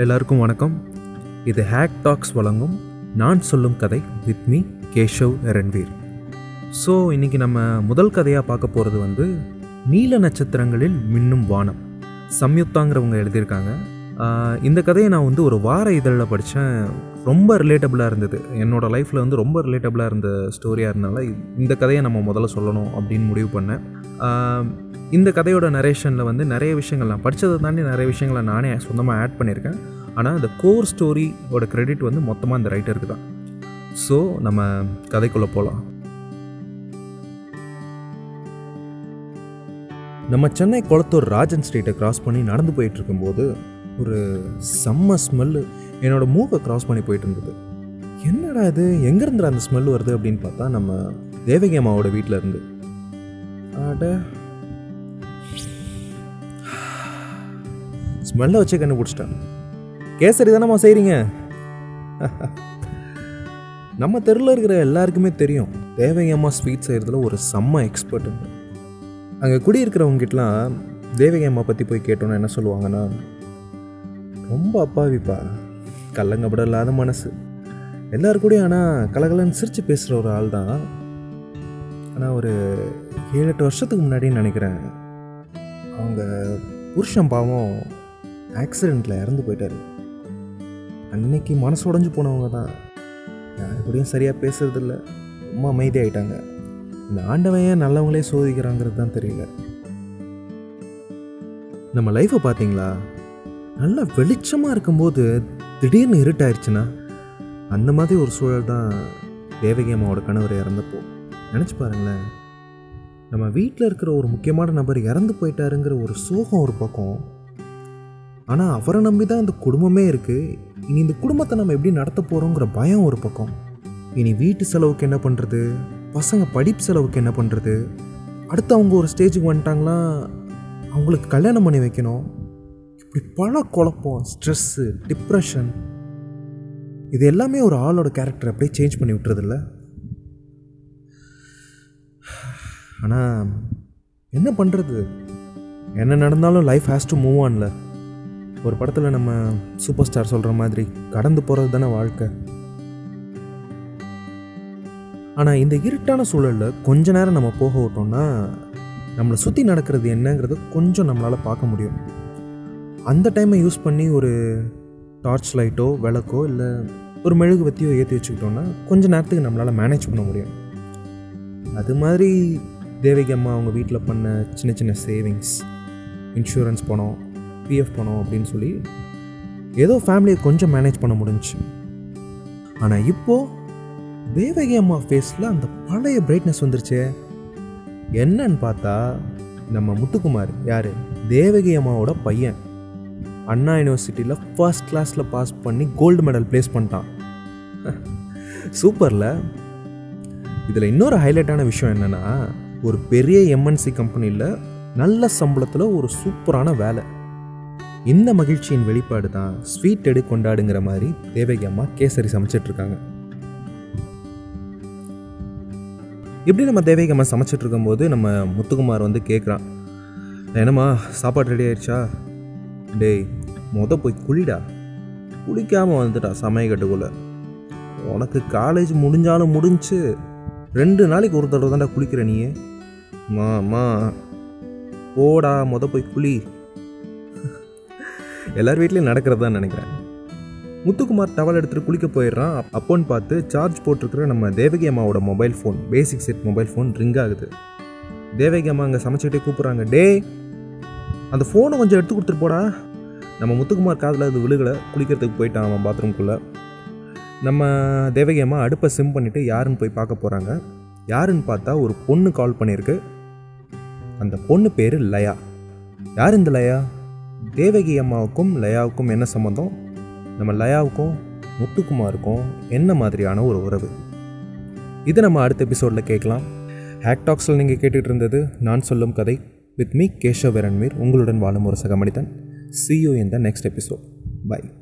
எல்லாருக்கும் வணக்கம். இது ஹேக் டாக்ஸ் வழங்கும் நான் சொல்லும் கதை with me Keshav Ranveer so இன்றைக்கி நம்ம முதல் கதையாக பார்க்க போகிறது வந்து நீல நட்சத்திரங்களில் மின்னும் வானம். சம்யுக்தாங்கிறவங்க எழுதியிருக்காங்க. இந்த கதையை நான் வந்து ஒரு வார இதழில் படித்தேன். ரொம்ப ரிலேட்டபிளாக இருந்தது. என்னோடய லைஃப்பில் வந்து ரொம்ப ரிலேட்டபிளாக இருந்த ஸ்டோரியாக இருந்தனால இந்த கதையை நம்ம முதல்ல சொல்லணும் அப்படின்னு முடிவு பண்ணேன். இந்த கதையோட நரேஷனில் வந்து நிறைய விஷயங்கள் நான் படித்ததை தாண்டி நிறைய விஷயங்களை நானே சொந்தமாக ஆட் பண்ணியிருக்கேன். ஆனால் இந்த கோர் ஸ்டோரியோட கிரெடிட் வந்து மொத்தமாக இந்த ரைட்டருக்கு தான். ஸோ நம்ம கதைக்குள்ளே போகலாம் நம்ம சென்னை குளத்தூர் ராஜன் ஸ்ட்ரீட்டை கிராஸ் பண்ணி நடந்து போயிட்டு இருக்கும்போது ஒரு செம்ம ஸ்மெல்லு என்னோட மூக்கை கிராஸ் பண்ணி போயிட்டு இருந்தது என்னடா இது? எங்கேருந்து அந்த ஸ்மெல் வருது அப்படின்னு பார்த்தா நம்ம தேவகி அம்மாவோட வீட்டில் இருந்து. அட. ஸ்மெல்லை வச்சே கண்டுபிடிச்சிட்டேன் கேசரி தானம்மா செய்கிறீங்க நம்ம தெருவில் இருக்கிற எல்லாருக்குமே தெரியும் தேவகி அம்மா ஸ்வீட் செய்கிறதுல ஒரு செம்ம எக்ஸ்பர்ட்டுங்க அங்கே குடியிருக்கிறவங்ககிட்டலாம் தேவகி அம்மா பற்றி போய் கேட்டோன்னா என்ன சொல்லுவாங்கன்னா ரொம்ப அப்பாவிப்பா. கல்லங்கப்படலாத இல்லாத மனசு. எல்லாரு கூடயும் ஆனால் கலகலன்னு சிரித்து பேசுகிற ஒரு ஆள் தான். ஆனால் ஒரு ஏழு எட்டு வருஷத்துக்கு முன்னாடின்னு நினைக்கிறேன் அவங்க புருஷன் பாவம் ஆக்சிடெண்ட்டில் இறந்து போயிட்டாரு. அன்னைக்கு மனசு உடஞ்சி போனவங்க தான். யாரு கூடயும் சரியாக பேசுறதில்ல. ரொம்ப அமைதியாயிட்டாங்க இந்த ஆண்டவன் ஏன் நல்லவங்களே சோதிக்கிறாங்கிறது தான் தெரியல. நம்ம லைஃப்பை பார்த்தீங்களா நல்லா வெளிச்சமாக இருக்கும்போது திடீர்னு இருட்டாயிருச்சுன்னா அந்த மாதிரி ஒரு சூழல் தான் தேவகி அம்மாவோட கணவர் இறந்தப்போ. நினச்சி பாருங்களேன். நம்ம வீட்டில் இருக்கிற ஒரு முக்கியமான நபர் இறந்து போயிட்டாருங்கிற ஒரு சோகம் ஒரு பக்கம். ஆனால் அவரை நம்பி தான் இந்த குடும்பமே இருக்குது இனி இந்த குடும்பத்தை நம்ம எப்படி நடத்த போகிறோங்கிற பயம் ஒரு பக்கம். இனி வீட்டு செலவுக்கு என்ன பண்ணுறது பசங்க படிப்பு செலவுக்கு என்ன பண்ணுறது அடுத்து அவங்க ஒரு ஸ்டேஜுக்கு வந்துட்டாங்களா அவங்களுக்கு கல்யாணம் பண்ணி வைக்கணும். இப்படி பல குழப்பம் ஸ்ட்ரெஸ்ஸு டிப்ரெஷன் இது எல்லாமே ஒரு ஆளோட கேரக்டர் அப்படியே சேஞ்ச் பண்ணி விட்டுறதில்ல. ஆனால் என்ன பண்ணுறது என்ன நடந்தாலும் லைஃப் ஹேஸ் டு மூவ் ஆன்ல ஒரு படத்தில் நம்ம சூப்பர் ஸ்டார் சொல்கிற மாதிரி கடந்து போகிறது தானே வாழ்க்கை. ஆனால் இந்த இருட்டான சூழலில் கொஞ்ச நேரம் நம்ம போக விட்டோம்னா நம்மளை சுற்றி நடக்கிறது என்னங்கிறத கொஞ்சம் நம்மளால் பார்க்க முடியும். அந்த டைமை யூஸ் பண்ணி ஒரு டார்ச் லைட்டோ விளக்கோ இல்லை ஒரு மெழுகு மெழுகுவத்தியோ ஏற்றி வச்சுக்கிட்டோன்னா கொஞ்ச நேரத்துக்கு நம்மளால் மேனேஜ் பண்ண முடியும். அது மாதிரி தேவகி அம்மா அவங்க வீட்டில் பண்ண சின்ன சின்ன சேவிங்ஸ் இன்சூரன்ஸ் பணம் பிஎஃப் பணம் அப்படின்னு சொல்லி ஏதோ ஃபேமிலியை கொஞ்சம் மேனேஜ் பண்ண முடிஞ்சு ஆனால் இப்போது தேவகி அம்மா ஃபேஸில் அந்த பழைய பிரைட்னஸ் வந்துருச்சே. என்னன்னு பார்த்தா நம்ம முத்துக்குமார் யார்? தேவகி அம்மாவோட பையன். அண்ணா யூனிவர்சிட்டியில் ஃபர்ஸ்ட் கிளாஸில் பாஸ் பண்ணி கோல்டு மெடல் ப்ளேஸ் பண்ணிட்டான். சூப்பரில். இதில் இன்னொரு ஹைலைட்டான விஷயம் என்னென்னா ஒரு பெரிய எம்என்சி கம்பெனியில் நல்ல சம்பளத்தில் ஒரு சூப்பரான வேலை. இந்த மகிழ்ச்சியின் வெளிப்பாடு தான் ஸ்வீட் எடு கொண்டாடுங்கிற மாதிரி தேவகி அம்மா கேசரி சமைச்சிட்ருக்காங்க. இப்படி நம்ம தேவகி அம்மா சமைச்சிட்டு இருக்கும்போது நம்ம முத்துக்குமார் வந்து கேட்குறான் என்னம்மா சாப்பாடு ரெடி ஆயிடுச்சா? டேய் மொத போய் குளிடா. குளிக்காமல் வந்துட்டா சமயக்கட்டுக்குள்ளே உனக்கு காலேஜ் முடிஞ்சாலும் முடிஞ்சு ரெண்டு நாளைக்கு ஒரு தடவை தான்டா குளிக்கிற நீயே. மா மா ஓடா மொத போய் குளி. எல்லார் வீட்லேயும் நடக்கிறது தான் நினைக்கிறேன். முத்துக்குமார் டவல் எடுத்துகிட்டு குளிக்க போயிடுறான். அப்போன்னு பார்த்து சார்ஜ் போட்டிருக்கிற நம்ம தேவகி அம்மாவோட mobile phone basic set mobile phone ring ஆகுது. தேவகி அம்மா அங்கே சமைச்சிக்கிட்டே கூப்பிட்றாங்க. டே அந்த ஃபோனை கொஞ்சம் எடுத்து கொடுத்துட்டு போடா. நம்ம முத்துக்குமார் காதில் அது விழுகலை. குளிக்கிறதுக்கு போயிட்டான் அவன் பாத்ரூம்குள்ளே நம்ம தேவகி அம்மா அடுப்பை சிம் பண்ணிவிட்டு யாருன்னு போய் பார்க்க போகிறாங்க யாருன்னு பார்த்தா ஒரு பொண்ணு கால் பண்ணியிருக்கு. அந்த பொண்ணு பேர் லயா. யார் இந்த லயா? தேவகி அம்மாவுக்கும் லயாவுக்கும் என்ன சம்மந்தம் நம்ம லயாவுக்கும் முத்துக்குமாருக்கும் என்ன மாதிரியான ஒரு உறவு? இது நம்ம அடுத்த எபிசோடில் கேட்கலாம். ஹேக்டாக்ஸில் நீங்கள் கேட்டுகிட்டு இருந்தது நான் சொல்லும் கதை. வித் மீ கேஷவ் ரன்வீர் உங்களுடன் வாழும் ஒரு சக மனிதன் see you next the bye